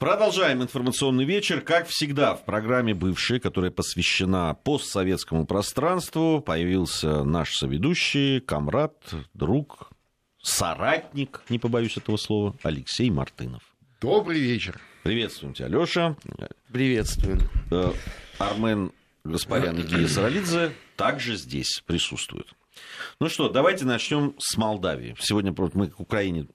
Продолжаем информационный вечер. Как всегда, в программе «Бывшие», которая посвящена постсоветскому пространству, появился наш соведущий, комрад, друг, соратник, не побоюсь этого слова, Алексей Мартынов. Добрый вечер. Приветствуем тебя, Леша. Приветствуем. Э, Армен Гаспарян и Гия Саралидзе также здесь присутствуют. Ну что, давайте начнем с Молдавии. Сегодня мы к Украине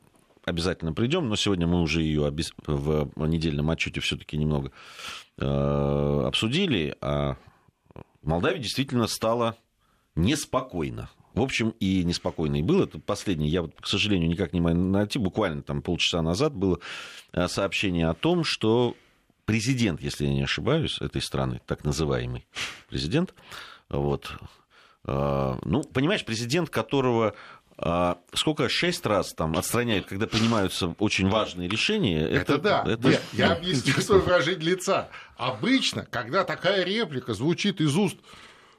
обязательно придем, но сегодня мы уже ее в недельном отчете все-таки немного э, обсудили. А в Молдавии действительно стало неспокойно. В общем, и неспокойно и было. Это последнее, я, вот, к сожалению, никак не могу найти. Буквально там полчаса назад было э, сообщение о том, что президент, если я не ошибаюсь, этой страны, так называемый президент, вот, э, ну, понимаешь, президент, которого сколько шесть раз там отстраняют, когда принимаются очень важные решения. Это, это да. Это... Нет, я объясню свое выражение лица. Обычно, когда такая реплика звучит из уст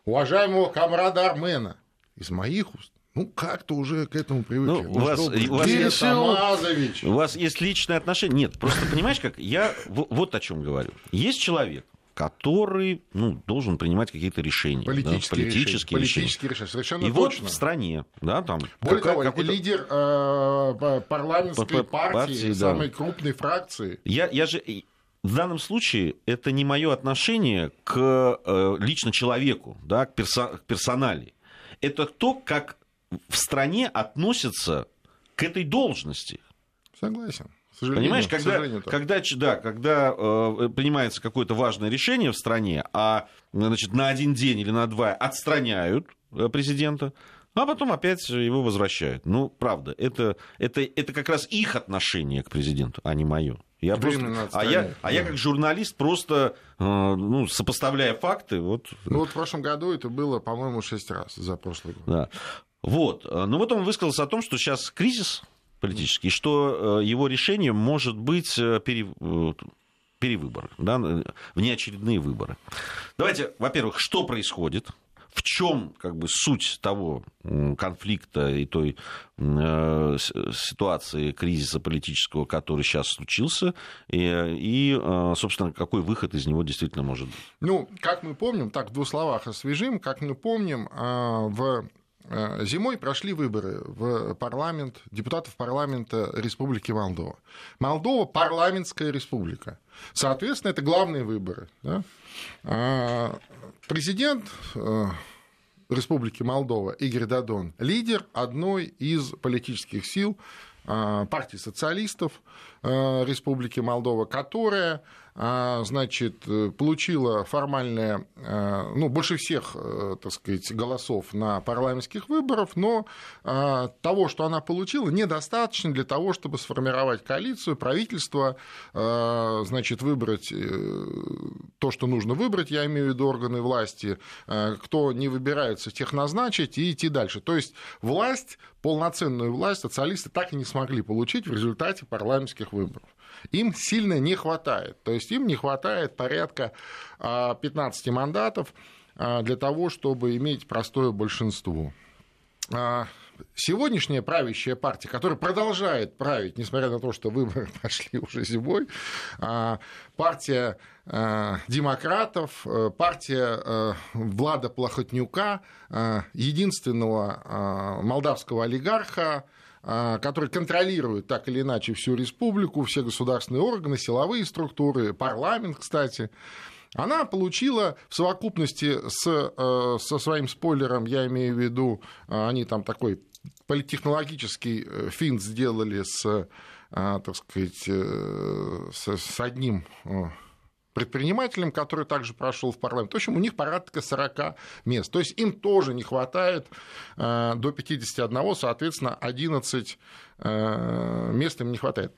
уважаемого комрада Армена, из моих уст, ну, как-то уже к этому привыкли. Ну, у, вас, у, вас есть, у вас есть личное отношение? Нет, просто понимаешь, как я вот о чем говорю. Есть человек, который ну, должен принимать какие-то решения. Политические, да, политические решения. Политические решения, совершенно И точно. вот в стране, да, там... Более какая, того, лидер э, парламентской партии, партии самой да. крупной фракции. Я, я же... В данном случае это не мое отношение к э, лично человеку, да, к, перso- к персонали. Это то, как в стране относятся к этой должности. Согласен. Понимаешь, когда, когда, да, когда э, принимается какое-то важное решение в стране, а значит, на один день или на два отстраняют э, президента, а потом опять его возвращают. Ну, правда, это, это, это как раз их отношение к президенту, а не мое. Я просто, а, я, а я как журналист просто э, ну, сопоставляя факты. Вот... Ну вот в прошлом году это было, по-моему, шесть раз за прошлый год. Да. Вот. Ну вот он высказался о том, что сейчас кризис политический, что э, его решение может быть э, пере, э, перевыбор, да, внеочередные выборы. Давайте, во-первых, что происходит, в чем как бы суть того конфликта и той э, ситуации кризиса политического, который сейчас случился, и, и, собственно, какой выход из него действительно может быть? Ну, как мы помним, так в двух словах освежим, как мы помним, в зимой прошли выборы в парламент, депутатов парламента Республики Молдова. Молдова – парламентская республика. Соответственно, это главные выборы. Да? А, президент э, Республики Молдова Игорь Дадон – лидер одной из политических сил э, партии социалистов Республики Молдова, которая а, значит, э, получила формальное, э, ну, больше всех, э, так сказать, голосов на парламентских выборах, но того, что она получила, недостаточно для того, чтобы сформировать коалицию, правительство, значит, выбрать то, что нужно выбрать, я имею в виду органы власти, кто не выбирается, тех назначить и идти дальше. То есть власть, полноценную власть социалисты так и не смогли получить в результате парламентских выборов им сильно не хватает. То есть им не хватает порядка 15 а, мандатов а, для того, чтобы иметь простое большинство. А, сегодняшняя правящая партия, которая продолжает править, несмотря на то, что выборы прошли уже зимой, партия демократов, партия Влада Плохотнюка, единственного молдавского олигарха, а, который контролирует так или иначе всю республику, все государственные органы, силовые структуры, парламент, кстати, она получила в совокупности с, э, со своим спойлером, я имею в виду, э, они там такой политтехнологический э, финт сделали с, так сказать, с, одним предпринимателем, который также прошел в парламент. В общем, у них порядка 40 мест. То есть им тоже не хватает до 51, соответственно, 11 э, мест им не хватает.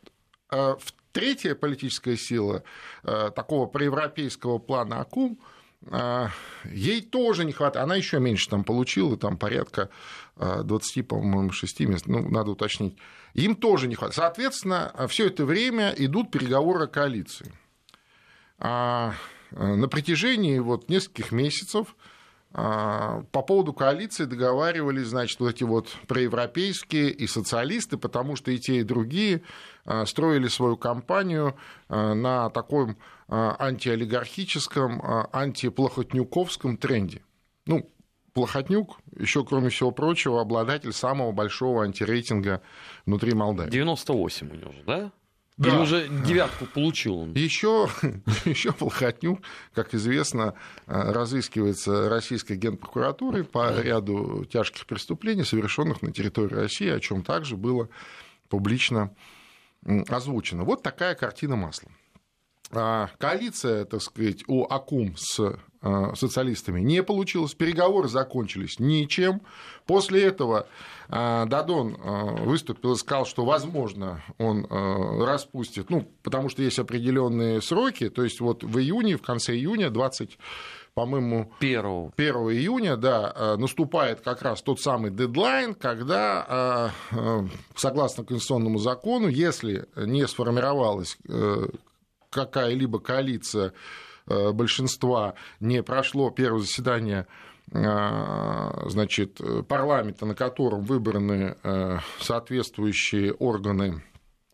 Э, третья политическая сила такого проевропейского плана АКУМ ей тоже не хватает. Она еще меньше там получила, там порядка 20, по-моему, 6 мест, ну, надо уточнить. Им тоже не хватает. Соответственно, все это время идут переговоры о коалиции. А э, на протяжении вот нескольких месяцев по поводу коалиции договаривались, значит, вот эти вот проевропейские и социалисты, потому что и те, и другие строили свою кампанию на таком антиолигархическом, антиплохотнюковском тренде. Ну, Плохотнюк, еще, кроме всего прочего, обладатель самого большого антирейтинга внутри Молдавии. 98 у него да? Да. Или уже девятку получил он? Еще, еще Плохотнюк, как известно, разыскивается российской генпрокуратурой по ряду тяжких преступлений, совершенных на территории России, о чем также было публично озвучено. Вот такая картина маслом. А, коалиция, так сказать, у Акум с а, социалистами не получилось, переговоры закончились ничем. После этого а, Дадон выступил и сказал, что, возможно, он распустит, ну, потому что есть определенные сроки, то есть вот в июне, в конце июня, 20 по-моему, 1. 1 июня, да, наступает как раз тот самый дедлайн, когда, согласно конституционному закону, если не сформировалась э, какая-либо коалиция э, большинства не прошло первое заседание э, значит, парламента, на котором выбраны э, соответствующие органы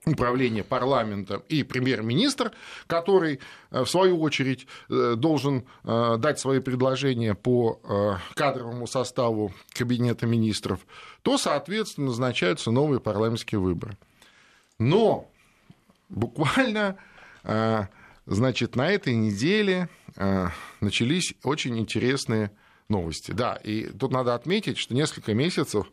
управления парламентом и премьер-министр, который, в свою очередь, должен дать свои предложения по кадровому составу Кабинета министров, то, соответственно, назначаются новые парламентские выборы. Но буквально значит, на этой неделе а, начались очень интересные новости. Да, и тут надо отметить, что несколько месяцев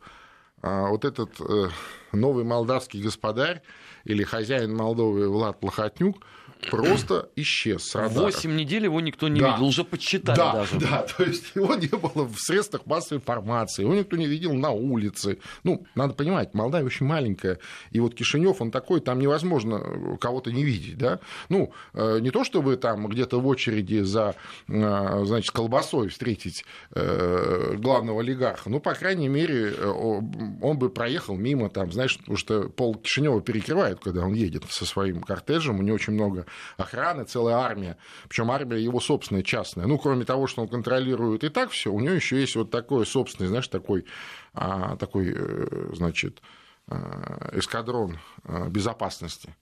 а, вот этот э, новый молдавский господарь или хозяин Молдовы Влад Плохотнюк – просто исчез с радара. Восемь недель его никто не да. видел, уже подсчитали да, даже. Да, то есть его не было в средствах массовой информации, его никто не видел на улице. Ну, надо понимать, Молдавия очень маленькая, и вот Кишинев, он такой, там невозможно кого-то не видеть, да. Ну, э, не то чтобы там где-то в очереди за, э, значит, колбасой встретить э, главного олигарха, ну, по крайней мере, он бы проехал мимо, там, знаешь, потому что пол Кишинева перекрывает, когда он едет со своим кортежем, у него очень много охраны, целая армия. Причем армия его собственная, частная. Ну, кроме того, что он контролирует и так все, у него еще есть вот такой собственный, знаешь, такой, а, такой э, значит, а, эскадрон а, безопасности.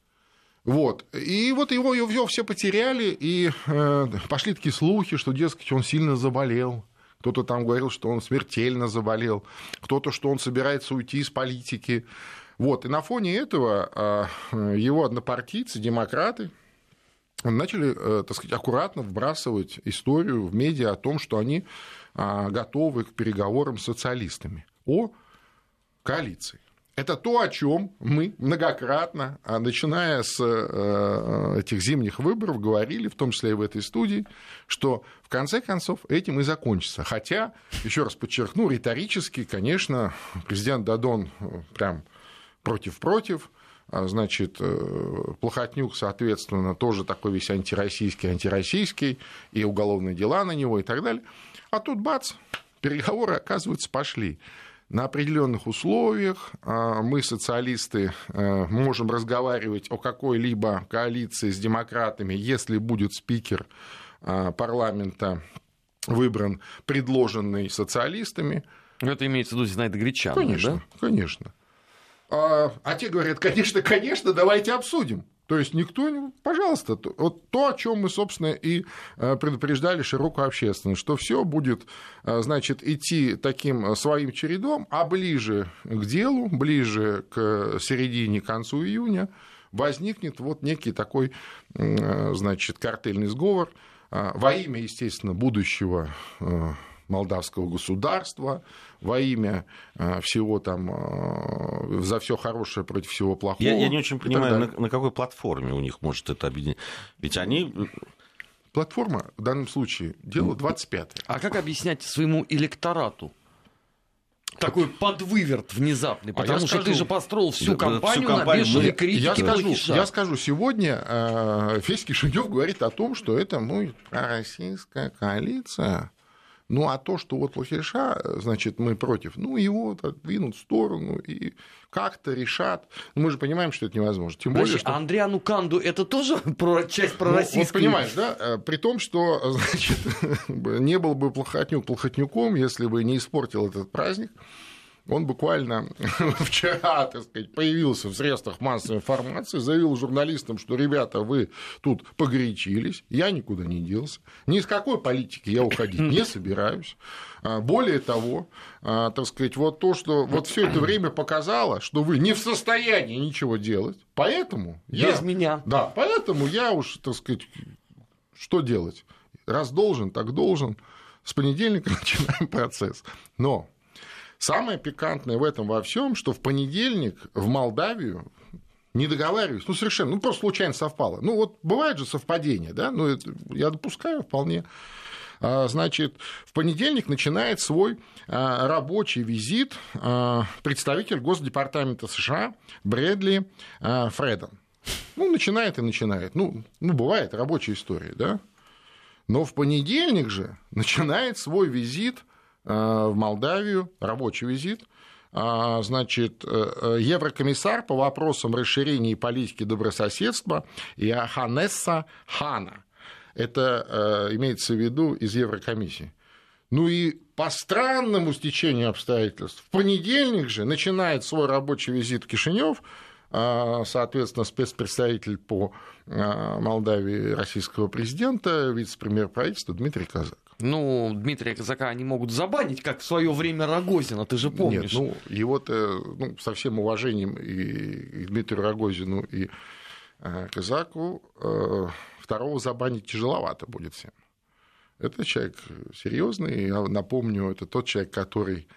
Вот. И вот его, его все потеряли, и э, пошли такие слухи, что, дескать, он сильно заболел. Кто-то там говорил, что он смертельно заболел, кто-то, что он собирается уйти из политики. Вот. И на фоне этого его однопартийцы, демократы, начали, э, так сказать, аккуратно вбрасывать историю в медиа о том, что они а, готовы к переговорам с социалистами о коалиции. Это то, о чем мы многократно, а, начиная с э, этих зимних выборов, говорили, в том числе и в этой студии, что в конце концов этим и закончится. Хотя, еще раз подчеркну, риторически, конечно, президент Дадон э, прям против-против, а, значит, э, Плохотнюк, соответственно, тоже такой весь антироссийский, антироссийский, и уголовные дела на него и так далее. А тут бац, переговоры, оказывается, пошли. На определенных условиях а, мы, социалисты, э, можем разговаривать о какой-либо коалиции с демократами, если будет спикер а, парламента выбран, предложенный социалистами. Это имеется в виду Зинаида Гречанова, конечно, да? Конечно, а, а те говорят, конечно, конечно, давайте обсудим. То есть никто, пожалуйста, вот то, о чем мы, собственно, и э, предупреждали широкую общественность, что все будет, э, значит, идти таким своим чередом, а ближе к делу, ближе к середине, концу июня возникнет вот некий такой, э, значит, картельный сговор во имя, естественно, будущего молдавского государства, во имя э, всего там, э, за все хорошее против всего плохого. Я, я не очень понимаю, на, на какой платформе у них может это объединить. Ведь они Платформа в данном случае дело 25 А как объяснять своему электорату, такой подвыверт внезапный, потому а что скажу, ты же построил всю компанию, всю компанию на бешеной критике. Я скажу, я скажу, сегодня э, Федь Кишинев говорит о том, что это ну, российская коалиция Ну, а то, что вот Лахиша, значит, мы против, ну, его двинут в сторону и как-то решат. Ну, мы же понимаем, что это невозможно. Тем более, что... А Андриану Канду это тоже про, часть пророссийской? Ну, вот понимаешь, да? Э, при том, что, значит, не был бы Плохотнюк Плохотнюком, если бы не испортил этот праздник он буквально вчера, так сказать, появился в средствах массовой информации, заявил журналистам, что, ребята, вы тут погорячились, я никуда не делся, ни из какой политики я уходить не собираюсь. А, более того, а, так сказать, вот то, что вот все это время показало, что вы не в состоянии ничего делать, поэтому без я, меня, да, поэтому я уж, так сказать, что делать, раз должен, так должен. С понедельника начинаем процесс. Но Самое пикантное в этом во всем, что в понедельник в Молдавию не договариваюсь, ну совершенно, ну просто случайно совпало. Ну вот бывает же совпадение, да, ну это я допускаю вполне. А, значит, в понедельник начинает свой а, рабочий визит а, представитель Госдепартамента США Брэдли Фредон. Ну, начинает и начинает. Ну, ну, бывает рабочая история, да. Но в понедельник же начинает свой визит в Молдавию, рабочий визит. А, значит, э, э, еврокомиссар по вопросам расширения политики добрососедства Иоханнесса Хана. Это имеется в виду из Еврокомиссии. Ну и по странному стечению обстоятельств, в понедельник же начинает свой рабочий визит Кишинев, соответственно, спецпредставитель по Молдавии российского президента, вице-премьер правительства Дмитрий Казак. Ну, Дмитрия Казака они могут забанить, как в свое время Рогозина, ты же помнишь. Нет, ну, его-то ну, со всем уважением и, и Дмитрию Рогозину, и э, Казаку, э, второго забанить тяжеловато будет всем. Это человек серьезный. Я напомню, это тот человек, который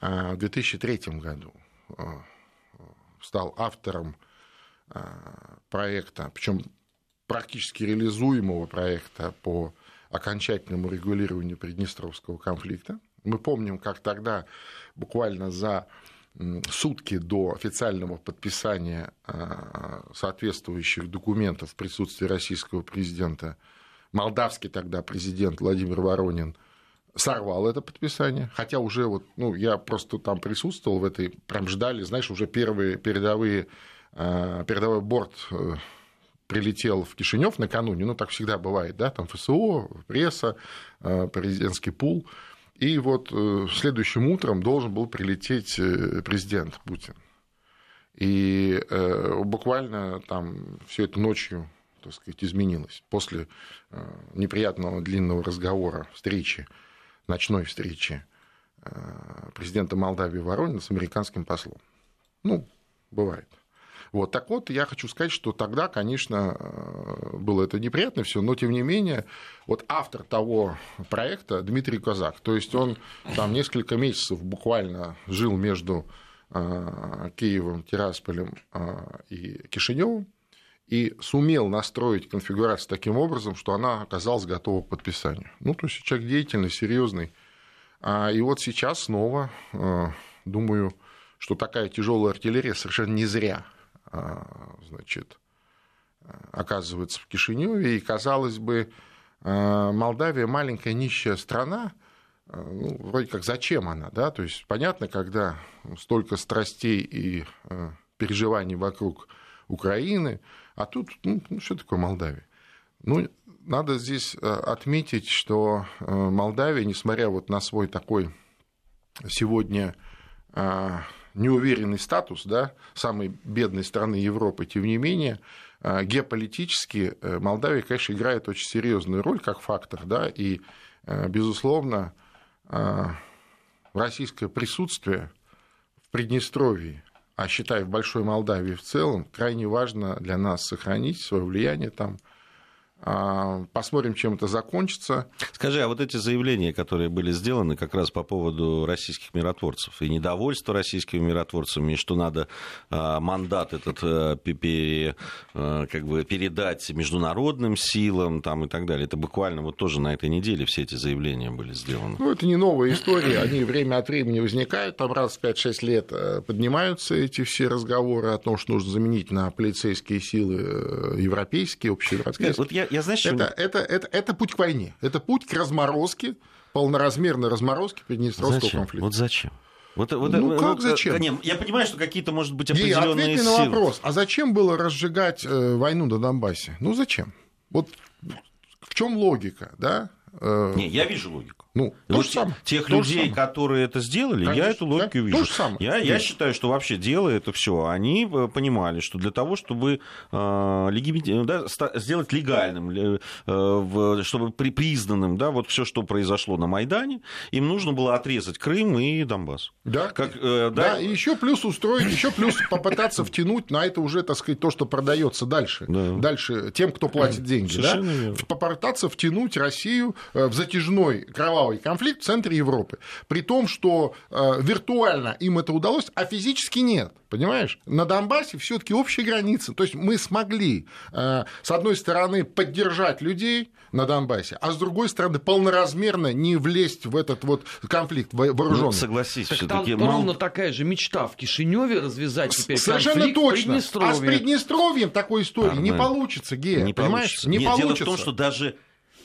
э, в 2003 году э, стал автором э, проекта, причем практически реализуемого проекта по окончательному регулированию Приднестровского конфликта. Мы помним, как тогда буквально за сутки до официального подписания а, соответствующих документов в присутствии российского президента молдавский тогда президент Владимир Воронин сорвал это подписание, хотя уже вот, ну, я просто там присутствовал в этой, прям ждали, знаешь, уже первые передовые, передовой борт э, прилетел в Кишинев накануне, ну, так всегда бывает, да, там ФСО, пресса, э, президентский пул, и вот э, следующим утром должен был прилететь э, президент Путин. И буквально там все это ночью, так сказать, изменилось. После неприятного длинного разговора, встречи, ночной встречи президента Молдавии Воронина с американским послом. Ну, бывает. Вот, так вот, я хочу сказать, что тогда, конечно, э, было это неприятно все, но тем не менее, вот автор того проекта Дмитрий Казак, то есть он там несколько месяцев буквально жил между э, Киевом, Тирасполем э, и Кишиневым, и сумел настроить конфигурацию таким образом, что она оказалась готова к подписанию. Ну, то есть человек деятельный, серьезный. А, и вот сейчас снова, думаю, что такая тяжелая артиллерия совершенно не зря значит, оказывается в Кишиневе, и, казалось бы, а, Молдавия маленькая нищая страна, а, ну, вроде как зачем она, да, то есть понятно, когда столько страстей и переживаний вокруг Украины, а тут, ну что такое Молдавия? Ну, надо здесь отметить, что Молдавия, несмотря вот на свой такой сегодня неуверенный статус да, самой бедной страны Европы, тем не менее, э, геополитически э, Молдавия, конечно, играет очень серьезную роль как фактор, да, и, э, безусловно, российское присутствие в Приднестровье, а считая в Большой Молдавии в целом, крайне важно для нас сохранить свое влияние там – а, посмотрим, чем это закончится. Скажи, а вот эти заявления, которые были сделаны как раз по поводу российских миротворцев и недовольство российскими миротворцами, и что надо а, мандат этот э, э, как бы передать международным силам там, и так далее, это буквально вот тоже на этой неделе все эти заявления были сделаны. Ну, это не новая история, они время от времени возникают, там раз в 5-6 лет э, поднимаются эти все разговоры о том, что нужно заменить на полицейские силы европейские, общеевропейские. Вот я, я, знаешь, это, это, это, это путь к войне. Это путь к разморозке, полноразмерной разморозке Приднестровского зачем? конфликта. Вот зачем? Вот, вот, ну вот, как зачем? Не, я понимаю, что какие-то, может быть, определенные силы. на вопрос, а зачем было разжигать э, войну на Донбассе? Ну зачем? Вот в чем логика, да? Э, не, я вижу логику. Ну, то вот же самое. Тех то людей, же которые это сделали, Конечно, я эту логику да? вижу. То же самое. Я, я считаю, что вообще делая это все, они э, понимали, что для того, чтобы э, легими... да, сделать легальным, э, чтобы при, признанным да, вот все, что произошло на Майдане, им нужно было отрезать Крым и Донбасс. Да, как, э, да. да и еще плюс устроить, еще плюс попытаться втянуть на это уже, так сказать, то, что продается дальше. Да. Дальше тем, кто платит деньги. Совершенно да? Попытаться втянуть Россию э, в затяжной кровавый кровавый конфликт в центре Европы. При том, что э, виртуально им это удалось, а физически нет. Понимаешь? На Донбассе все-таки общая граница. То есть мы смогли, э, с одной стороны, поддержать людей на Донбассе, а с другой стороны, полноразмерно не влезть в этот вот конфликт вооруженный. Ну, согласись, так там мало... ровно такая же мечта в Кишиневе развязать теперь Совершенно конфликт точно. В а с Приднестровьем такой истории а, не получится, Гея. Не понимаешь? Получится. Не Нет, получится. Дело в том, что даже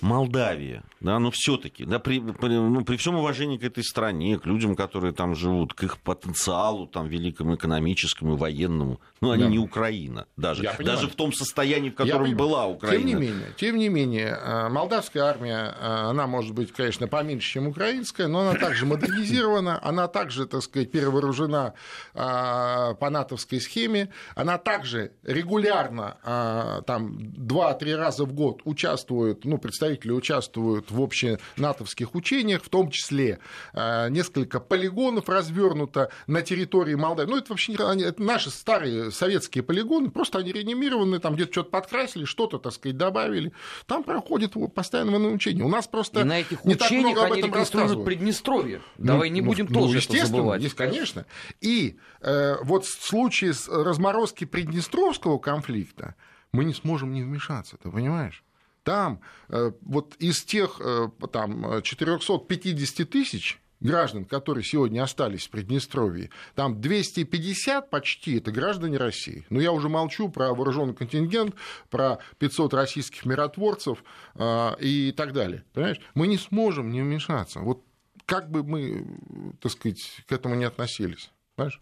Молдавия, да, но все-таки, да, при, при, ну, при всем уважении к этой стране, к людям, которые там живут, к их потенциалу там великому экономическому и военному, ну, они да. не Украина даже, даже в том состоянии, в котором была Украина. Тем не менее, тем не менее, э, молдавская армия, э, она может быть, конечно, поменьше, чем украинская, но она также модернизирована, она также, так сказать, перевооружена э, по натовской схеме, она также регулярно, там, 2-3 раза в год участвует, ну, представляете, представители участвуют в общенатовских учениях, в том числе э, несколько полигонов развернуто на территории Молдавии. Ну, это вообще не, это наши старые советские полигоны, просто они реанимированы, там где-то что-то подкрасили, что-то, так сказать, добавили. Там проходит постоянное учение. У нас просто И на этих не так много об этом рассказывают. Приднестровье. Ну, Давай ну, не будем ну, тоже это забывать. Есть, конечно. И э, вот в случае с разморозки Приднестровского конфликта мы не сможем не вмешаться, ты понимаешь? Там э, вот из тех э, там, 450 тысяч граждан, которые сегодня остались в Приднестровье, там 250 почти это граждане России. Но я уже молчу про вооруженный контингент, про 500 российских миротворцев э, и так далее. Понимаешь? Мы не сможем не вмешаться. Вот как бы мы, так сказать, к этому не относились. Понимаешь?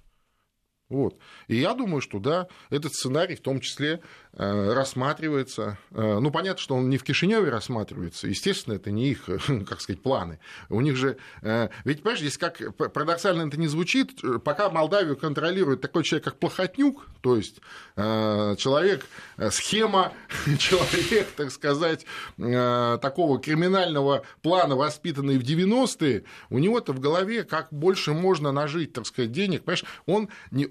Вот. И я думаю, что да, этот сценарий в том числе э, рассматривается. Э, ну, понятно, что он не в Кишиневе рассматривается. Естественно, это не их, как сказать, планы. У них же... Э, ведь, понимаешь, здесь как парадоксально это не звучит, пока Молдавию контролирует такой человек, как Плохотнюк, то есть человек, схема, человек, так сказать, такого криминального плана, воспитанный в 90-е, у него-то в голове как больше можно нажить, так сказать, денег. Понимаешь, он не,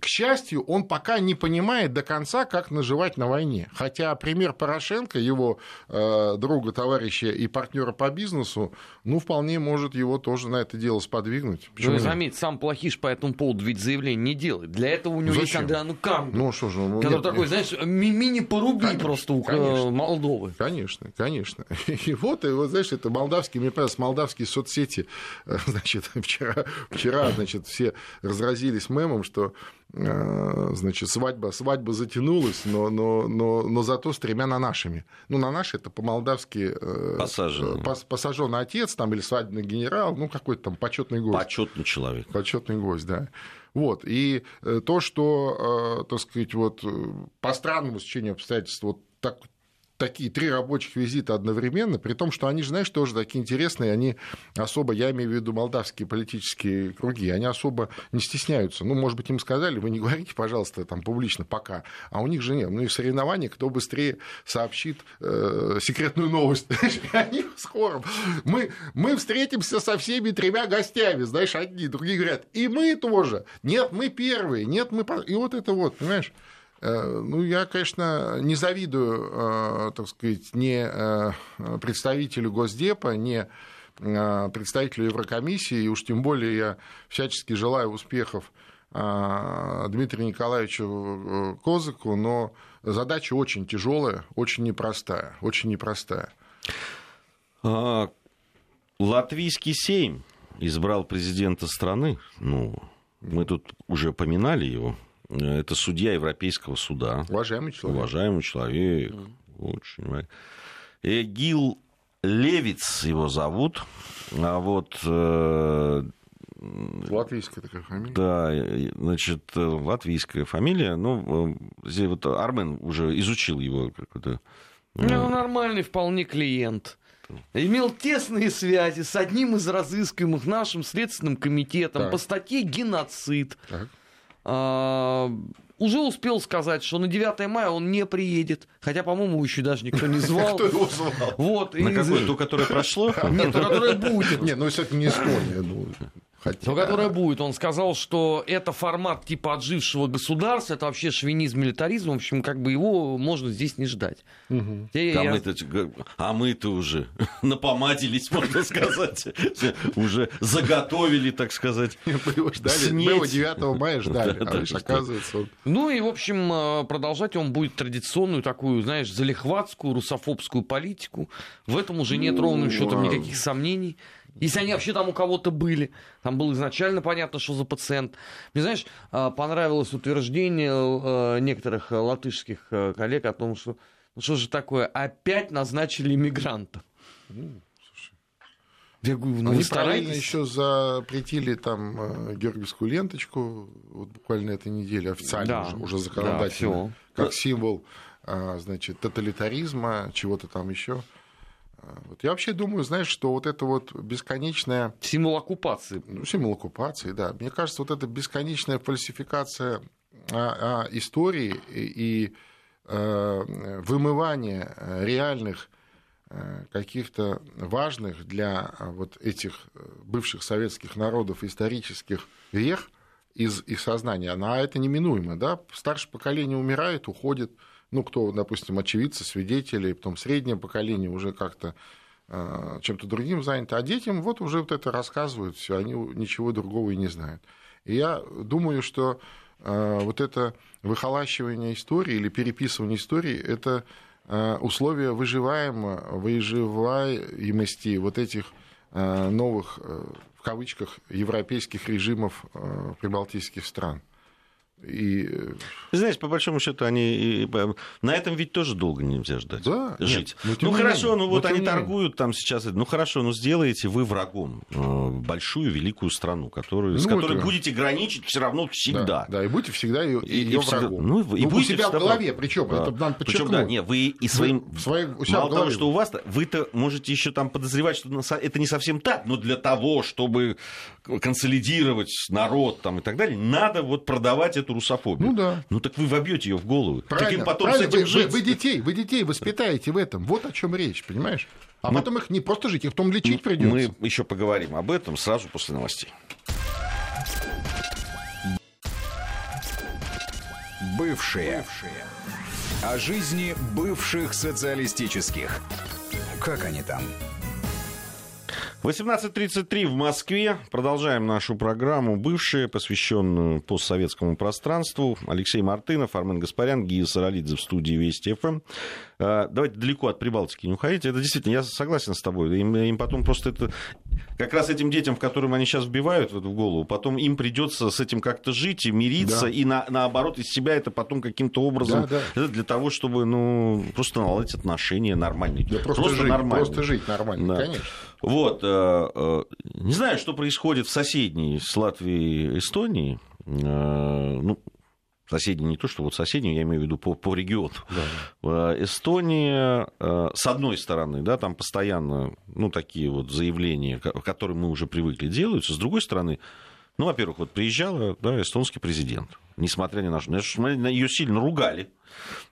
к счастью, он пока не понимает до конца, как наживать на войне. Хотя пример Порошенко, его э, друга, товарища и партнера по бизнесу, ну, вполне может его тоже на это дело сподвигнуть. Почему? Ну, заметь, сам Плохиш по этому поводу ведь заявление не делает. Для этого у него Зачем? есть Андрей Анукам, ну, что же, ну, который нет, такой, нет. знаешь, мини-поруби просто у конечно, Молдовы. Конечно, конечно. И вот, и вот, знаешь, это молдавские, мне понравилось, молдавские соцсети, э, значит, вчера, вчера, значит, все разразились мемом, что Э, значит, свадьба, свадьба затянулась, но, но, но, но зато с тремя на нашими. Ну, на наши это по-молдавски э, посаженный. Пос, посаженный отец там, или свадебный генерал, ну, какой-то там почетный гость. Почетный человек. Почетный гость, да. Вот. И э, то, что, так сказать, вот по странному стечению обстоятельств вот так, такие три рабочих визита одновременно, при том, что они же, знаешь, тоже такие интересные, они особо, я имею в виду молдавские политические круги, они особо не стесняются. Ну, может быть, им сказали, вы не говорите, пожалуйста, там публично пока, а у них же нет. Ну и в соревновании, кто быстрее сообщит э, секретную новость. Они с хором. Мы, мы встретимся со всеми тремя гостями, знаешь, одни, другие говорят, и мы тоже. Нет, мы первые, нет, мы... И вот это вот, понимаешь? Э, ну, я, конечно, не завидую, э, так сказать, не э, представителю Госдепа, не представителю Еврокомиссии, и уж тем более я всячески желаю успехов Дмитрию Николаевичу Козыку, но задача очень тяжелая, очень непростая, очень непростая. А, латвийский Сейм избрал президента страны, ну, мы тут уже поминали его, это судья Европейского суда. Уважаемый человек. Уважаемый человек. очень. Эгил Левиц его зовут. А вот... Э, латвийская такая фамилия. Да, значит, латвийская фамилия. Ну, здесь вот Армен уже изучил его. Как-то. Ну, нормальный вполне клиент имел тесные связи с одним из разыскиваемых нашим следственным комитетом так. по статье «Геноцид». Так. А, уже успел сказать, что на 9 мая он не приедет. Хотя, по-моему, еще даже никто не звал. Кто его звал? Вот, на какое? То, которое прошло? Нет, то, которое будет. Нет, ну, это не Эстония. Хотя... Но которая будет. Он сказал, что это формат типа отжившего государства, это вообще шовинизм, милитаризм. В общем, как бы его можно здесь не ждать. Угу. А, я... мы-то, а мы-то уже напомадились, можно сказать. Уже заготовили, так сказать. Мы его ждали. Мы его 9 мая ждали. А оказывается, Ну и, в общем, э, продолжать он будет традиционную такую, знаешь, залихватскую, русофобскую политику. В этом уже нет ровным счетом никаких сомнений. Если они вообще там у кого-то были. Там было изначально понятно, что за пациент. Мне, знаешь, а, понравилось утверждение э, некоторых латышских э, коллег о том, что ну что же такое, опять назначили иммигрантов. Ну, Я говорю, ну, Они параллельно еще запретили там э, георгиевскую ленточку, вот буквально этой неделе официально да, уже, уже законодательно, да, как символ а, значит, тоталитаризма, чего-то там еще. Вот я вообще думаю, знаешь, что вот это вот бесконечная... Символ оккупации. Ну, символ оккупации, да. Мне кажется, вот эта бесконечная фальсификация а, а, истории и э, вымывание реальных э, каких-то важных для вот этих бывших советских народов исторических вех из их сознания, она это неминуемо, да, старшее поколение умирает, уходит, ну, кто, допустим, очевидцы, свидетели, потом среднее поколение уже как-то э, чем-то другим заняты, а детям вот уже вот это рассказывают, все, они ничего другого и не знают. И я думаю, что э, вот это выхолащивание истории или переписывание истории – это э, условия выживаемого, выживаемости вот этих новых, в кавычках, европейских режимов прибалтийских стран. И... Знаешь, по большому счету, они на этом ведь тоже долго нельзя ждать. Да, жить. Нет, ну хорошо, ну вот они торгуют там сейчас. Ну хорошо, ну сделаете вы врагом э, большую великую страну, которую, ну, с которой это... будете граничить все равно всегда. Да, да и будете всегда ее, и, ее и врагом. Ну, и ну, будете у себя в голове, причем да. это подчеркнуть. Причем, да, не, вы и своим. Вы, своим у себя мало того, что у вас, вы-то можете еще там подозревать, что это не совсем так, но для того, чтобы консолидировать народ там и так далее, надо вот продавать эту русофобию. Ну да. Ну так вы вобьете ее в голову. Правильно, так потом правильно. с этим вы, жить. Вы, вы детей, вы детей воспитаете в этом. Вот о чем речь, понимаешь? А мы, потом их не просто жить, их потом лечить придется. Мы еще поговорим об этом сразу после новостей. Бывшие. Бывшие. О жизни бывших социалистических. Как они там? 18.33 в Москве. Продолжаем нашу программу «Бывшие», посвященную постсоветскому пространству. Алексей Мартынов, Армен Гаспарян, Гия Саралидзе в студии Вести ФМ. А, давайте далеко от Прибалтики не уходите. Это действительно, я согласен с тобой. Им, им потом просто это... Как раз этим детям, в которым они сейчас вбивают в голову, потом им придется с этим как-то жить и мириться, да. и на, наоборот из себя это потом каким-то образом да, да. для того, чтобы ну, просто наладить отношения нормальные. Да, просто, просто жить, нормально. Просто жить нормально, да. конечно. Вот. Э, э, не знаю, что происходит в соседней с Латвией Эстонии. Э, ну, соседние не то, что вот соседние, я имею в виду по, по региону. Да. Эстония, с одной стороны, да, там постоянно, ну, такие вот заявления, к которым мы уже привыкли, делаются. С другой стороны, ну, во-первых, вот приезжала, да, эстонский президент, несмотря ни на что. Ее сильно ругали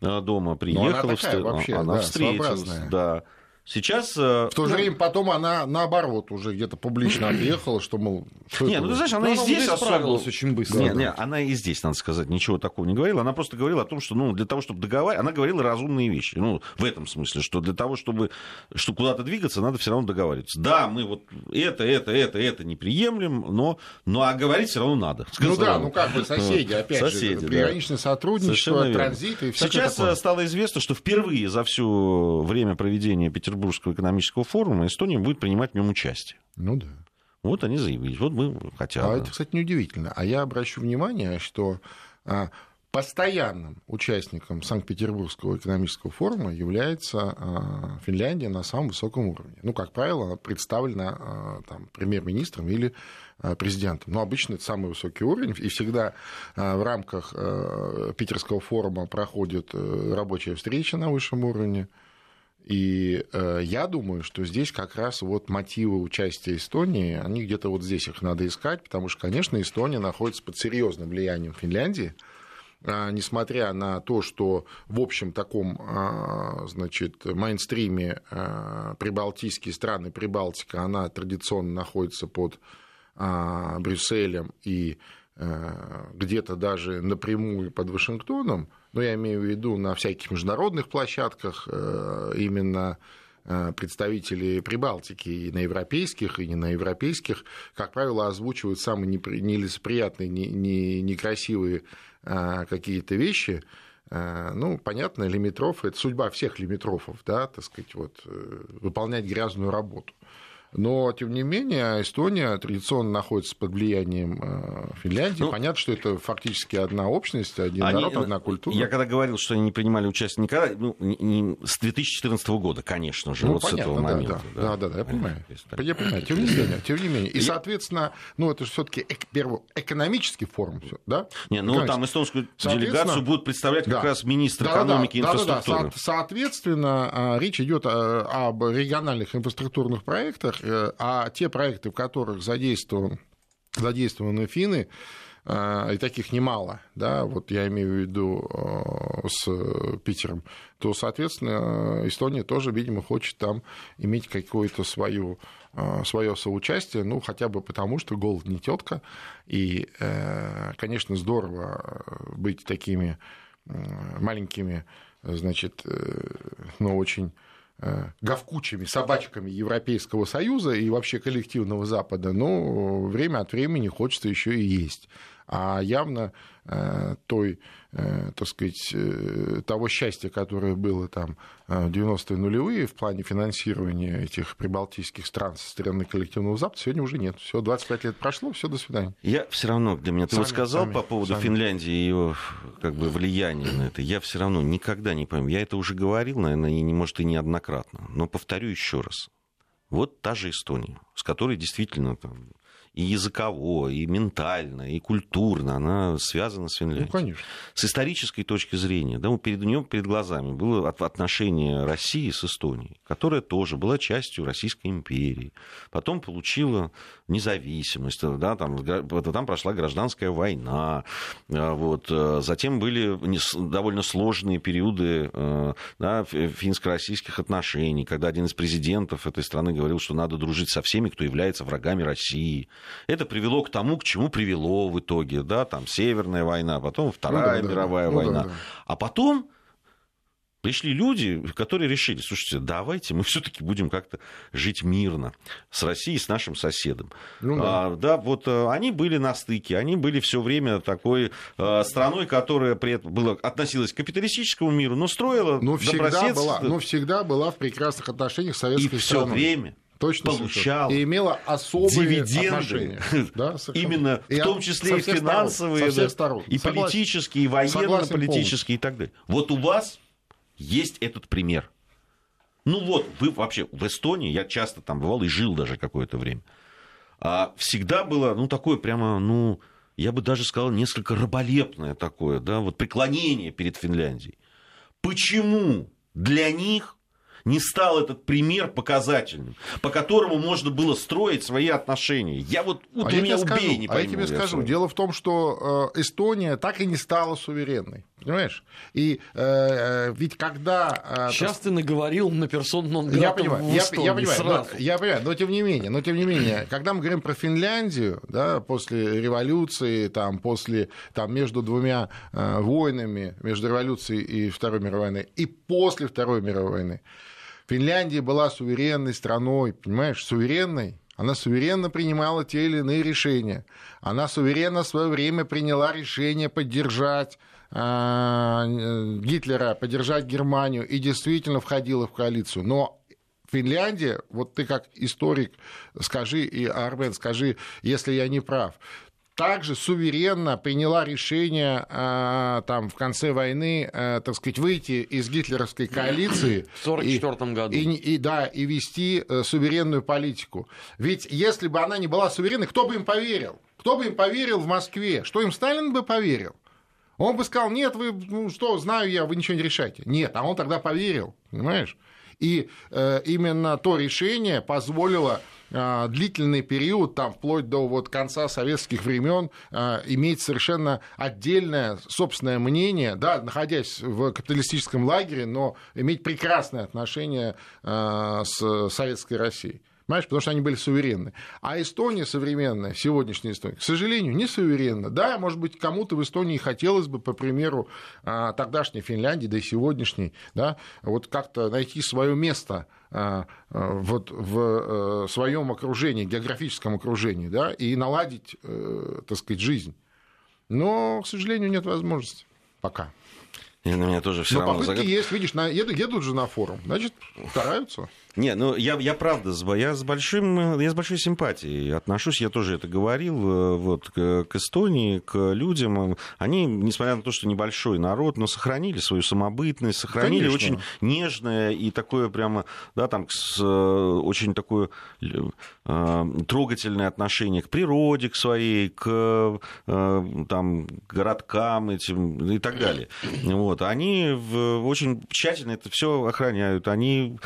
дома, приехала, она, такая, вообще, она да, встретилась, да. Сейчас... Э, в то же ну, время потом она, наоборот, уже где-то публично отъехала, что, мол... Что не, ну ты знаешь, она ну, и здесь справилась очень быстро. Нет, да. нет, она и здесь, надо сказать, ничего такого не говорила. Она просто говорила о том, что ну, для того, чтобы договаривать, она говорила разумные вещи. Ну, в этом смысле, что для того, чтобы, чтобы куда-то двигаться, надо все равно договариваться. Да, мы вот это, это, это, это не приемлем, но, но а говорить все равно надо. Ну да, ну как бы соседи, опять соседи, же, приграничное да. сотрудничество, транзит и Сейчас такое. стало известно, что впервые за все время проведения Петербурга Петербургского экономического форума Эстония будет принимать в нем участие. Ну да. Вот они заявили. Вот мы хотя бы. А это, кстати, неудивительно. А я обращу внимание, что а, постоянным участником Санкт-Петербургского экономического форума является а, Финляндия на самом высоком уровне. Ну, как правило, она представлена а, там, премьер-министром или а, президентом. Но обычно это самый высокий уровень, и всегда в рамках Питерского форума проходит э, рабочая встреча на высшем уровне. И э, я думаю, что здесь как раз вот мотивы участия Эстонии, они где-то вот здесь их надо искать, потому что, конечно, Эстония находится под серьезным влиянием Финляндии, а, несмотря на то, что в общем таком, а, значит, мейнстриме а, прибалтийские страны, Прибалтика, она традиционно находится под Брюсселем и где-то даже напрямую под Вашингтоном, но я имею в виду на всяких международных площадках именно представители Прибалтики и на европейских, и не на европейских, как правило, озвучивают самые нелицеприятные, некрасивые а, какие-то вещи, ну, понятно, лимитроф – это судьба всех лимитрофов, да, так сказать, вот, э, выполнять грязную работу. Но, тем не менее, Эстония традиционно находится под влиянием э, Финляндии. Ну, Понятно, что это фактически одна общность, один они, народ, одна культура. Я когда говорил, что они не принимали участие никогда, ну, не, с 2014 года, конечно же, ну, вот понятно, с этого да, момента. Да, да, да, да, я понимаю. Я понимаю, тем не менее. Тем не менее. И, соответственно, ну, это же все таки первый экономический форум, да? Не, ну, там эстонскую делегацию будут представлять как да. раз министр да, экономики да, и инфраструктуры. Да, да, да. Соответственно, а, речь идет об региональных инфраструктурных проектах, э, а те проекты, в которых задействован, задействованы финны, э, и таких немало, да, вот я имею в виду э, с Питером, то, соответственно, Эстония тоже, видимо, хочет там иметь какое-то свое э, свое соучастие, ну, хотя бы потому, что голод не тетка, и, конечно, здорово быть такими маленькими, значит, но очень Э, говкучими собачками Европейского Союза и вообще коллективного Запада, но время от времени хочется еще и есть. А явно э, той Э, так сказать, э, того счастья, которое было там в 90-е нулевые в плане финансирования этих прибалтийских стран со стороны коллективного Запада, сегодня уже нет. Все, 25 лет прошло, все, до свидания. Я все равно, для меня, ты сами, вот сказал сами, по поводу сами. Финляндии и ее как бы, влияния на это, я все равно никогда не пойму. Я это уже говорил, наверное, и, может, и неоднократно, но повторю еще раз. Вот та же Эстония, с которой действительно там, и языково, и ментально, и культурно она связана с Финляндией. Ну, конечно. С исторической точки зрения, да, перед ним перед глазами было отношение России с Эстонией, которая тоже была частью Российской империи, потом получила независимость, да, там, там прошла гражданская война, а, вот, э, затем были довольно сложные периоды э, да, финско-российских отношений, когда один из президентов этой страны говорил, что надо дружить со всеми, кто является врагами России. Это привело к тому, к чему привело в итоге, да, там Северная война, потом Вторая ну, да, мировая да, война. Ну, да, да. А потом пришли люди, которые решили, слушайте, давайте мы все-таки будем как-то жить мирно с Россией, с нашим соседом. Ну, да. А, да, вот э, они были на стыке, они были все время такой а, страной, которая при этом была, относилась к капиталистическому миру, но строила но всегда была, но всегда была в прекрасных отношениях с советской И все время Точно получал и имела особые дивиденды, да, именно и в том числе и финансовые, сторон, сторон. и Согласен. политические, и военно-политические и так далее. Вот у вас есть этот пример. Ну вот, вы вообще в Эстонии, я часто там бывал и жил даже какое-то время, а всегда было, ну, такое прямо, ну, я бы даже сказал, несколько раболепное такое, да, вот преклонение перед Финляндией. Почему для них не стал этот пример показательным, по которому можно было строить свои отношения. Я вот, вот а я меня убей, скажу, не пойму. А я тебе скажу, свой. дело в том, что э, Эстония так и не стала суверенной. Понимаешь? И э, э ведь когда... Э, Сейчас ты наговорил на персонном я понимаю, я, я, понимаю, но, я понимаю, но тем не менее, но тем не менее, когда мы говорим про Финляндию, да, после революции, там, после, там, между двумя э, войнами, между революцией и Второй мировой войной, и после Второй мировой войны, Финляндия была суверенной страной, понимаешь, суверенной. Она суверенно принимала те или иные решения. Она суверенно в свое время приняла решение поддержать а, Гитлера, поддержать Германию и действительно входила в коалицию. Но Финляндия, вот ты как историк, скажи, и Армен, скажи, если я не прав, также суверенно приняла решение э, там, в конце войны, э, так сказать, выйти из гитлеровской коалиции. В 1944 году. И, и, да, и вести э, суверенную политику. Ведь если бы она не была суверенной, кто бы им поверил? Кто бы им поверил в Москве? Что им Сталин бы поверил? Он бы сказал, нет, вы, ну что, знаю я, вы ничего не решайте. Нет, а он тогда поверил, понимаешь? И э, именно то решение позволило э, длительный период, там, вплоть до вот конца советских времен, э, иметь совершенно отдельное собственное мнение, да, находясь в капиталистическом лагере, но иметь прекрасное отношение с советской Россией. Понимаешь, потому что они были суверенны. А Эстония современная, сегодняшняя Эстония, к сожалению, не суверенна. Да, может быть, кому-то в Эстонии хотелось бы, по примеру, а, тогдашней Финляндии, да и сегодняшней, да, вот как-то найти свое место а, а, вот в э, своем окружении, географическом окружении, да, и наладить, э, так сказать, жизнь. Но, к сожалению, нет возможности пока. И на меня тоже все Но равно попытки загад- есть, видишь, на, едут, едут же на форум, значит, стараются. Не, ну я, я правда, с- я с, большим, я с большой симпатией отношусь, я тоже это говорил, э, вот, к, Эстонии, к людям. Они, несмотря на то, что небольшой народ, но сохранили свою самобытность, сохранили Конечно. очень нежное и такое прямо, да, там, с, э, очень такое э, трогательное отношение к природе, к своей, к э, там, городкам этим и так далее. Вот. Они в- очень тщательно это все охраняют, они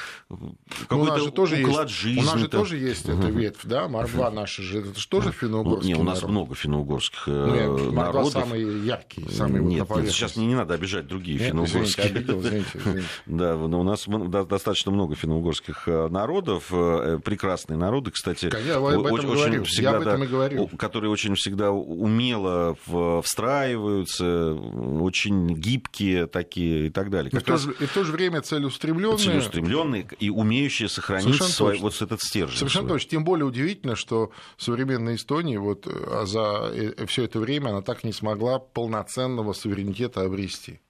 Ну, у какой-то нас же тоже уклад есть, жизни. У нас же там. тоже есть эта ветвь, да, мордва наша же, это же тоже Ну, финно-угорский Не, у нас народ. много финно-угорских э, Ну, нет, народов. самый яркий, самый вот на нет, нет, поверхности. сейчас не, не надо обижать другие Нет, финно-угорские. извините, обидел, извините, извините. Да, но у нас достаточно много финно-угорских э, народов, э, прекрасные народы, кстати, Конечно, я об этом о- говорю, я об этом и говорю. которые очень всегда умело встраиваются, очень гибкие такие и так далее. И в, то же, и в то же время целеустремленные. целеустремленные и умеющие сохранить Совершенно свой, точно. вот этот стержень. Совершенно свой. точно. Тем более удивительно, что в современной Эстонии вот, а за все это время она так не смогла полноценного суверенитета обрести.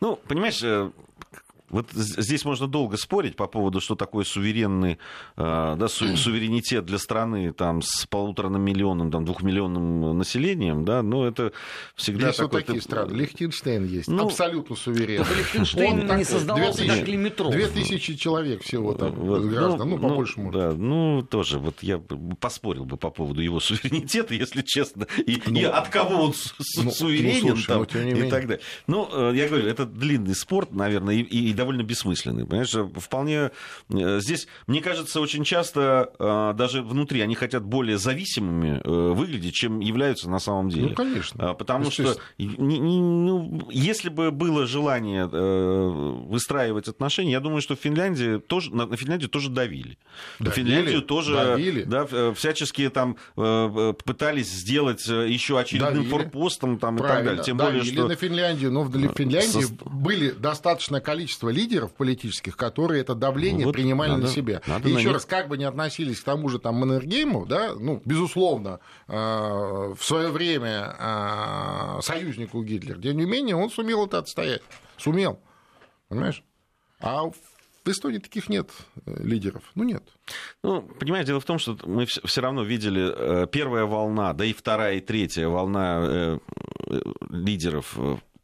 Ну, понимаешь, э, вот здесь можно долго спорить по поводу, что такое суверенный, э, да, су- суверенитет для страны там, с полутора миллионным, там, двухмиллионным населением, да, но это всегда есть вот такой... такие ты- страны. Лихтенштейн есть. Ну, абсолютно суверенный. Лихтенштейн Он не создавался 2000 как лимитров. Две тысячи человек всего там Вот, граждан, ну, по-большему. Да, ну, тоже, вот я поспорил бы по поводу его суверенитета, если честно, и, и Ну, от кого он ну, суверенен ну, слушай, там, ну, и менее. так далее. Ну, э, я говорю, это длинный спорт, наверное, и, и- и довольно бессмысленный, понимаешь, вполне, э, здесь, мне кажется, очень часто э, даже внутри они хотят более зависимыми э, выглядеть, чем являются на самом деле. Ну, конечно. А, Потому что ну, если бы было желание выстраивать отношения, я думаю, что в Финляндии тоже, на Финляндию тоже давили. Давили, Финляндию тоже давили. Да, всячески там пытались сделать еще очередным Давили. форпостом там, и так далее. Тем давили более, что... на Финляндию, но в Финляндии Со- были достаточное количество лидеров политических, которые это давление Вот принимали надо- на себя. надо И на еще них- раз, как бы не относились к тому же там Маннергейму, да, ну, безусловно, э, в свое время э, союзнику Гитлера, тем не менее, он сумел это отстоять. Сумел. Понимаешь? А в Эстонии таких нет э, лидеров. Ну, нет. Ну, понимаешь, дело в том, что мы все равно видели э, первая волна, да и вторая, и третья волна э, лидеров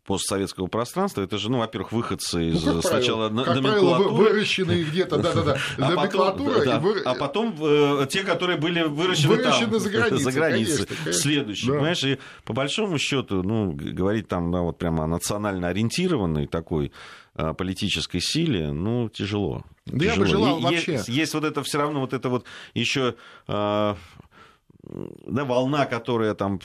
постсоветского пространства, это же, ну, во-первых, выходцы из Ну, как сначала правило, как правило, номенклатуры, выращенные где-то, да-да-да, а номенклатура да, вы- а потом э, те, которые были выращены, Выращены там, за границей, за границей. конечно, конечно. Следующий, Да. понимаешь, и по большому счету, ну, говорить там, да, вот прямо о национально ориентированной такой э, политической силе, ну, тяжело. Да я бы Тяжело. желал И вообще. Есть, есть вот это все равно, вот это вот еще да, волна, которая там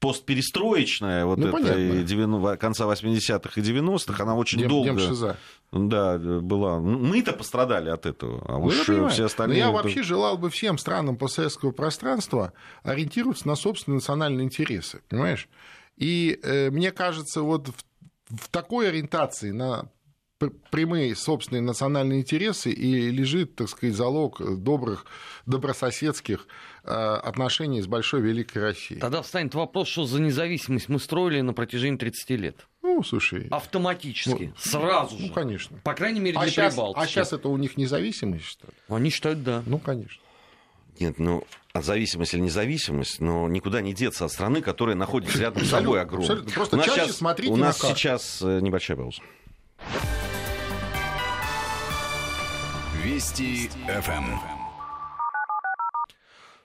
постперестроечная, вот Ну, и 90 конца 80-х и 90-х, она очень Дем- долго демшиза. да, была. Мы-то пострадали от этого, а Ну, уж я все остальные... Но я это- вообще желал бы всем странам постсоветского пространства ориентироваться на собственные национальные интересы, понимаешь? И э, мне кажется, вот в, в такой ориентации на прямые собственные национальные интересы и лежит, так сказать, залог добрых, добрососедских э, отношений с большой великой Россией. Тогда встанет вопрос, что за независимость мы строили на протяжении 30 лет. Ну, слушай, Автоматически, сразу ну, же. конечно. По крайней мере, А для сейчас, Прибалтики. а сейчас это у них независимость, что ли? Они считают, да. Ну, конечно. Нет, ну, от зависимости или независимость, но никуда не деться от страны, которая находится рядом с собой огромной. Просто у нас чаще сейчас, смотрите У на нас сейчас э, небольшая пауза. Вести ФМ.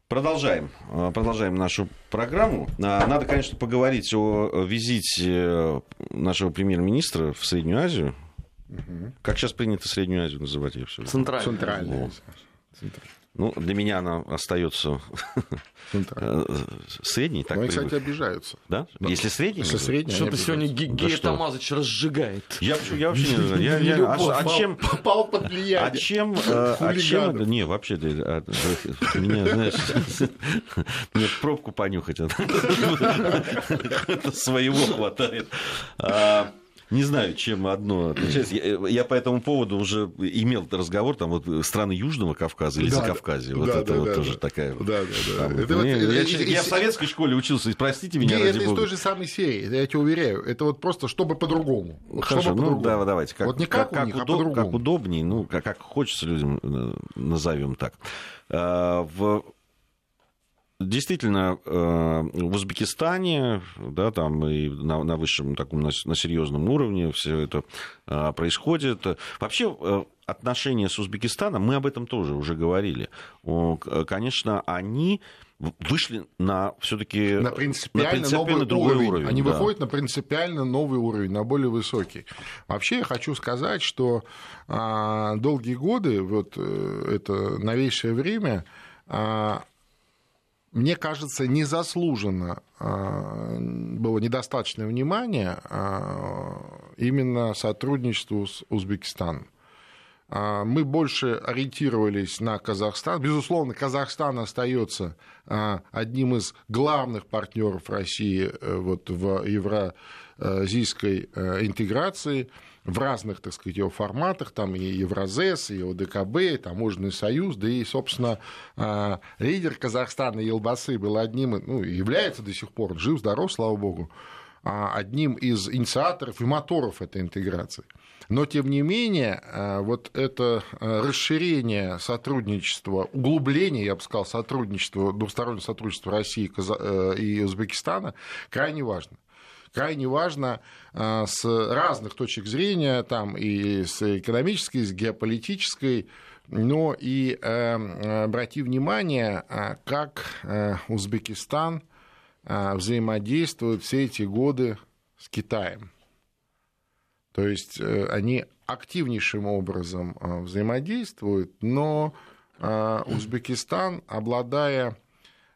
Продолжаем. Э, Продолжаем нашу программу. А, Надо, конечно, поговорить о визите э, нашего премьер-министра в Среднюю Азию. Как сейчас принято Среднюю Азию называть все? Центральный. Центральная. Во. Ну, для меня она остается э, средней, так Ну, они, привык. кстати, обижаются. Да? Если средний? Если средняя, Что-то они сегодня Гея что? Тамазыч разжигает. Я, вообще- я вообще не знаю. Я- я- а, а чем, Попал под а влияние. чем, э, а чем, не, вообще, а, меня, знаешь, мне пробку понюхать, это своего хватает. Не знаю, чем одно отличается. Я, я по этому поводу уже имел разговор, там вот страны Южного Кавказа или Да, Закавказья. Вот да, это да, вот да, тоже да. такая... Да, да, да. там, Это вот, не, э, я, э, честно- э, я в э, советской школе учился, и простите меня, Не, ради это из бога. той же самой серии, я тебе уверяю. Это вот просто, чтобы по-другому. Хорошо, чтобы ну по-другому. да, давайте. Как, вот не как, у них, а удоб- по-другому. как удобнее, ну, как, как хочется людям, э, назовем так. А, В Действительно, э, в Узбекистане, да, там и на, на высшем таком, на, на серьезном уровне все это э, происходит. Вообще, э, отношения с Узбекистаном, мы об этом тоже уже говорили. Конечно, они вышли на все-таки на принципиально, новый другой уровень. уровень. Они да. выходят на принципиально новый уровень, на более высокий. Вообще я хочу сказать, что а, долгие годы, вот это новейшее время, а, мне кажется, незаслуженно а, было недостаточное внимание а, именно сотрудничеству с Узбекистаном. А, Мы больше ориентировались на Казахстан. Безусловно, Казахстан остается одним из главных партнеров России э, вот в евразийской э, интеграции в разных, так сказать, его форматах, там и Евразес, и ОДКБ, и Таможенный союз, да и, собственно, а, лидер Казахстана Елбасы был одним, ну, является до сих пор, жив-здоров, слава богу, а, одним из инициаторов и моторов этой интеграции. Но, тем не менее, а, вот это расширение сотрудничества, углубление, я бы сказал, сотрудничества, двустороннего сотрудничества России и э, и Узбекистана крайне важно крайне важно а, с разных точек зрения, там и с экономической, и с геополитической, но и э, обрати внимание, а, как э, Узбекистан а, взаимодействует все эти годы с Китаем. То есть э, они активнейшим образом взаимодействуют, но Узбекистан, обладая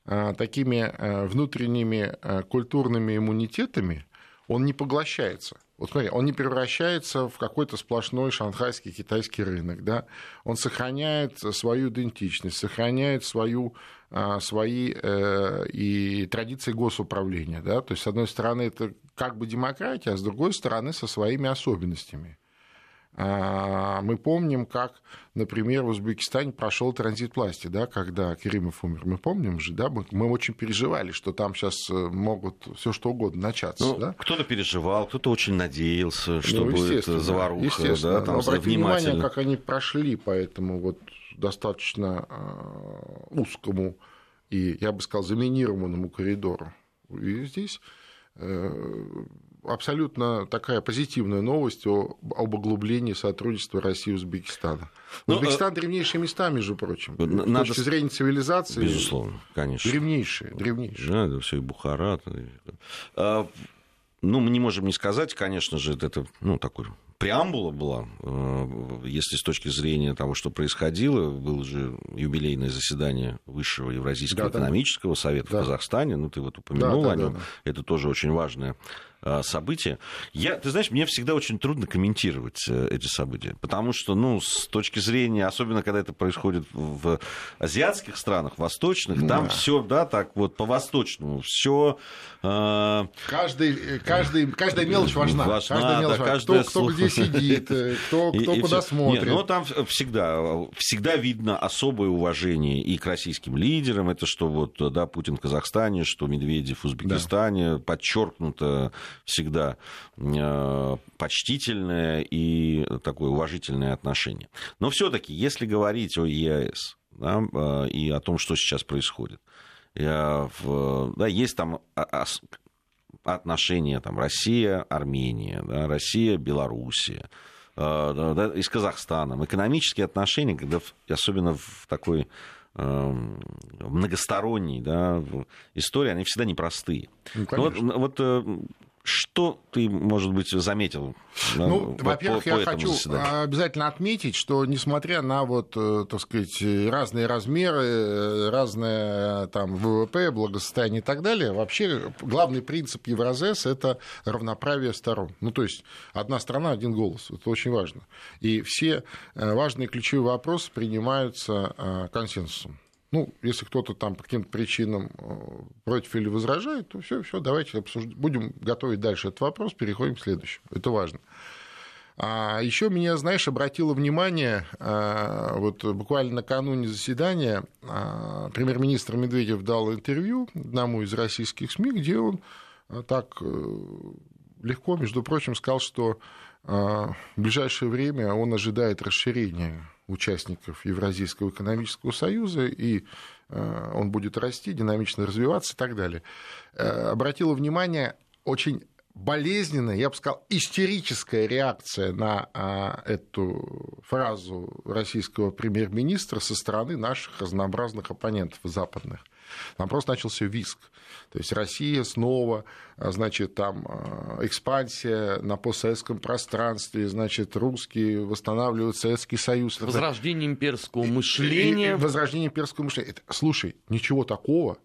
такими э, внутренними э, культурными иммунитетами, он не поглощается. Вот смотри, он не превращается в какой-то сплошной шанхайский китайский рынок, да? он сохраняет свою идентичность, сохраняет свою, свои э, и традиции госуправления. Да? То есть, с одной стороны, это как бы демократия, а с другой стороны, со своими особенностями. А, Мы помним, как, например, в Узбекистане прошел транзит власти, да, когда Керимов умер. Мы помним же, да, мы, мы очень переживали, что там сейчас могут все что угодно начаться. Ну, да? Кто-то переживал, кто-то очень надеялся, что Ну, будет естественно, заваруха, естественно. да, там Но обрати внимание, как они прошли по этому вот достаточно э, узкому и, я бы сказал, заминированному коридору. И здесь э, абсолютно такая позитивная новость о- об углублении сотрудничества России и Узбекистана. Ну, Узбекистан древнейший места, между прочим. Н- С надо точки зрения цивилизации. Безусловно, конечно. Древнейший, древнейший. Да, да, все и Бухара. А, ну, мы не можем не сказать, конечно же, это ну, такой преамбула была, э, если с точки зрения того, что происходило, было же юбилейное заседание Высшего Евразийского Да, да. экономического совета Да. в Казахстане, ну, ты вот упомянул Да, да, о нем, да, это тоже очень важное а, событие. Я, ты знаешь, мне всегда очень трудно комментировать э, эти события, потому что, ну, с точки зрения, особенно когда это происходит в азиатских странах, восточных, Ну там да. все, да, так вот по-восточному, все Каждый, каждый, каждая мелочь важна. Важна, каждая мелочь да, важна. каждое кто, кто где сидит, э, кто, кто куда смотрит. ну, там всегда, всегда видно особое уважение и к российским лидерам. Это что вот, да, Путин в Казахстане, что Медведев в Узбекистане. Подчеркнуто всегда э, почтительное и такое уважительное отношение. Но все-таки, если говорить о ЕАЭС, да, э, и о том, что сейчас происходит. В, да, есть там отношения там, Россия, Армения, да, Россия, Белоруссия, э, да, и с Казахстаном. Экономические отношения, когда, особенно в такой эм, многосторонней да, истории, они всегда непростые. Ну, вот, вот что ты, может быть, заметил? Ну, по, во-первых, по, по я хочу заседанию? обязательно отметить, что несмотря на вот, э, так сказать, разные размеры, разное там ВВП, благосостояние и так далее, вообще главный принцип Евразес – это равноправие сторон. Ну, то есть одна страна, один голос. Это очень важно. И все э, важные ключевые вопросы принимаются э, консенсусом. Ну, если кто-то там по каким-то причинам э, против или возражает, то все, все, давайте обсуж... будем готовить дальше этот вопрос, переходим к следующему. Это важно. А еще меня, знаешь, обратило внимание, а, вот буквально накануне заседания а, премьер-министр Медведев дал интервью одному из российских СМИ, где он так э, легко, между прочим, сказал, что в ближайшее время он ожидает расширения участников Евразийского экономического союза, и э, он будет расти, динамично развиваться и так далее. Э, обратила внимание очень болезненная, я бы сказал, истерическая реакция на а, эту фразу российского премьер-министра со стороны наших разнообразных оппонентов западных. Там просто начался виск. То есть Россия снова, а, значит, там а, экспансия на постсоветском пространстве, значит, русские восстанавливают Советский Союз. Возрождение имперского мышления. Возрождение имперского мышления. Слушай, ничего такого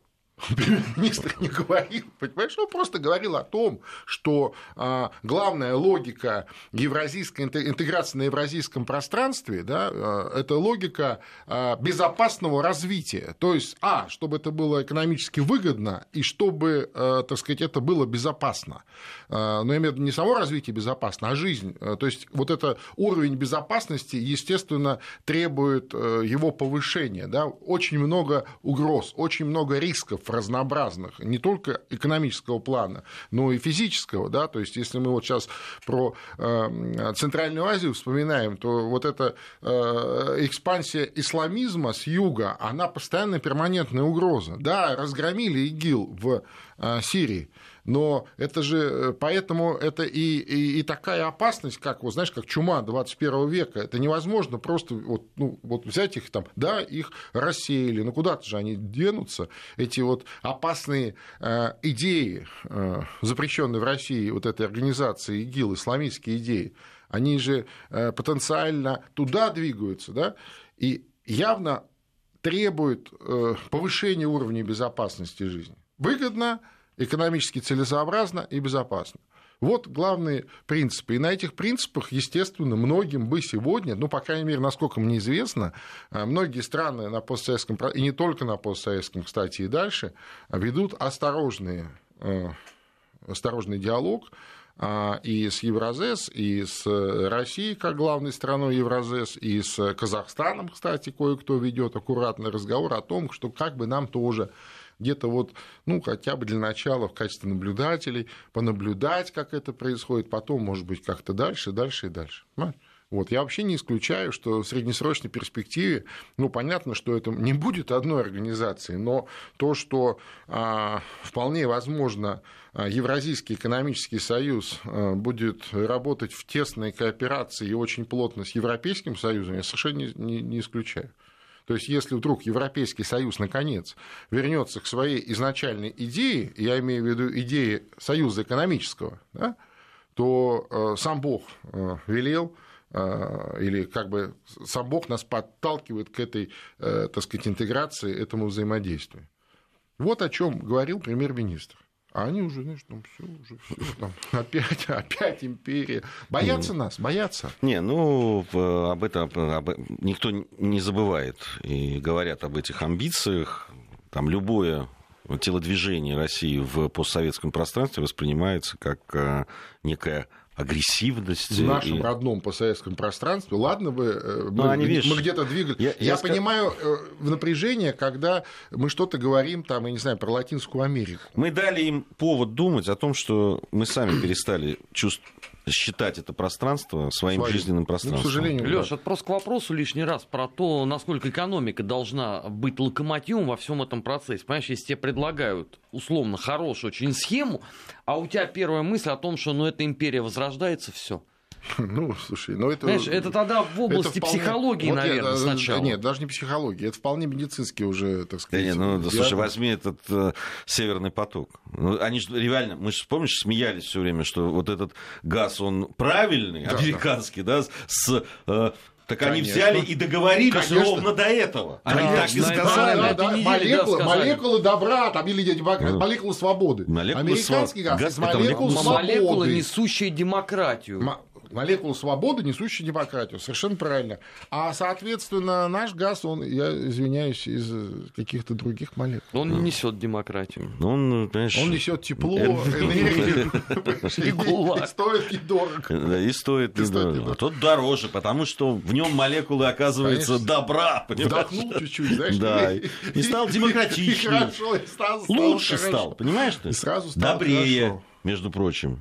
министр не говорил, понимаешь, он просто говорил о том, что а, главная логика евразийской интеграции на евразийском пространстве, да, а, это логика а, безопасного развития, то есть, а, чтобы это было экономически выгодно и чтобы, так сказать, это было безопасно, но я имею в виду не само развитие безопасно, а жизнь, то есть вот это уровень безопасности, естественно, требует а, его повышения, да, очень много угроз, очень много рисков разнообразных, не только экономического плана, но и физического, да, то есть если мы вот сейчас про э, Центральную Азию вспоминаем, то вот эта э, экспансия исламизма с юга, она постоянно перманентная угроза. Да, разгромили ИГИЛ в э, Сирии, но это же, э, поэтому это и, и, и такая опасность, как, вот, знаешь, как чума 21 века, это невозможно просто вот, ну, вот взять их там, да, их рассеяли, ну куда-то же они денутся, эти вот опасные э, идеи, э, запрещенные в России вот этой организации ИГИЛ, исламистские идеи, они же э, потенциально туда двигаются, да, и явно требуют э, повышения уровня безопасности жизни. Выгодно, экономически целесообразно и безопасно. Вот главные принципы. И на этих принципах, естественно, многим бы сегодня, ну, по крайней мере, насколько мне известно, э, многие страны на постсоветском, и не только на постсоветском, кстати, и дальше, ведут осторожные, э, осторожный диалог и с Евразес, и с Россией, как главной страной Евразес, и с Казахстаном, кстати, кое-кто ведет аккуратный разговор о том, что как бы нам тоже где-то вот, ну, хотя бы для начала в качестве наблюдателей, понаблюдать, как это происходит, потом, может быть, как-то дальше, дальше и дальше. Вот. Я вообще не исключаю, что в среднесрочной перспективе, ну, понятно, что это не будет одной организации, но то, что а, вполне возможно а, Евразийский экономический союз а, будет работать в тесной кооперации и очень плотно с Европейским союзом, я совершенно не, не, не исключаю. То есть, если вдруг Европейский Союз, наконец, вернется к своей изначальной идее, я имею в виду идее Союза экономического, да, то э, сам Бог э, велел, э, или как бы сам Бог нас подталкивает к этой, так сказать, интеграции, этому взаимодействию. Вот о чем говорил премьер-министр. А они уже, знаешь, там все, уже все, там, опять, опять империя. Боятся нас, боятся. Не, ну, об этом об, никто не забывает. И говорят об этих амбициях. Там любое телодвижение России в постсоветском пространстве воспринимается как э, некая агрессивность. В нашем и... родном постсоветском пространстве. Ладно бы, э, мы, видишь, мы где-то двигались. Я, я, я понимаю э, в напряжение, когда мы что-то говорим, там, я не знаю, про Латинскую Америку. Мы дали им повод думать о том, что мы сами перестали чувствовать считать это пространство своим, Своим. жизненным Ну, к пространством. сожалению, да. Леш, это просто к вопросу лишний раз про то, насколько экономика должна быть локомотивом во всем этом процессе. Понимаешь, если тебе предлагают условно хорошую очень схему, а у тебя первая мысль о том, что ну эта империя возрождается, все. Ну, слушай, ну это... Понимаешь, это тогда в области вполне- психологии, Вот я, наверное, да, сначала. Нет, даже не психологии, это вполне медицинский уже, так Да сказать. не, ну, да, слушай, возьми этот э, северный поток. Ну, они же реально, мы же, помнишь, смеялись все время, что вот этот газ, он правильный, Да, американский, да, с... э, так они Конечно. взяли и договорились Конечно. ровно до этого. Они Да, так и сказали. Да, да, неделе, молекулы, да, сказали. молекулы добра, там, или демократ, Ну. молекулы свободы. Молекулы Американский сва- газ, газ молекулы свободы. Молекула, несущая демократию. М- Молекулу свободы, несущую демократию. Совершенно правильно. А, соответственно, наш газ, он, я извиняюсь, из каких-то других молекул. Он не несет демократию. Он, понимаешь, Он несет тепло, энергию, И стоит недорого. Да, и стоит недорого. А тот дороже, потому что в нем молекулы, оказывается, Конечно. добра. понимаешь? Вдохнул чуть-чуть, знаешь. Да, и стал демократичнее. Лучше стал, понимаешь ты? И сразу стало Добрее, между прочим.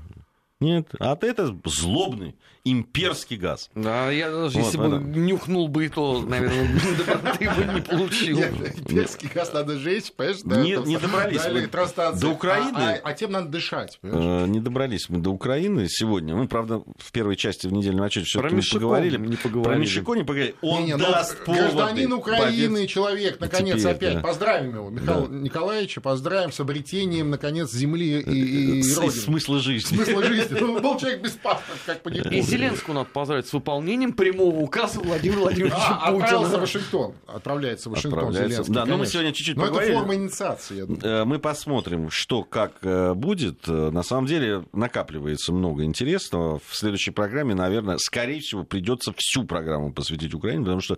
Нет, а ты это злобный имперский газ. Да, я даже Вот, если бы поэтому. нюхнул бы, и то, наверное, доброты бы не получил. Нет, перский газ надо жечь, понимаешь? да, Не- добрались мы электростанции. до Украины. А, а- а тем надо дышать? Э, Не добрались мы до Украины сегодня. Мы, правда, в первой части в недельном отчете не Мишико поговорили. не поговорили. Про Мишико не поговорили. Он ну, даст поводы. гражданин Украины, человек, наконец, опять. да. Поздравим его, Михаила Николаевича, поздравим с обретением, наконец, земли и, и С- родины. Смысла жизни. Смысла жизни. Ну, был человек без паспорта, как по И Зеленского надо поздравить с выполнением прямого указа Владимира Владимировича А, отправился в Путина. Вашингтон. Отправляется в Вашингтон Отправляется. Зеленский. Да, но мы конечно. сегодня чуть-чуть Но это поговорили. форма инициации, я думаю. Э, Мы посмотрим, что как э, будет. Э, На самом деле накапливается много интересного. В следующей программе, наверное, скорее всего, придется всю программу посвятить Украине, потому что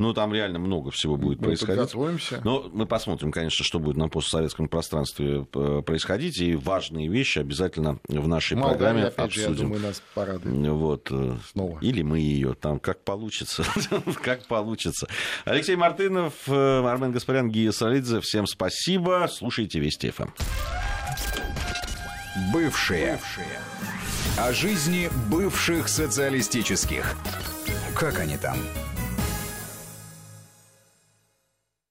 ну, там реально много всего будет Мы происходить. подготовимся. Но мы посмотрим, конечно, что будет на постсоветском пространстве э, происходить. И важные вещи обязательно в нашей Молдавия, программе опять же, я обсудим. думаю, нас порадует. Вот. э, Снова. Или мы ее там, как получится. как получится. Алексей Мартынов, э, Армен Гаспарян, Гия Солидзе. Всем спасибо. Слушайте Вести ФМ. Бывшие. О жизни бывших социалистических. Как они там?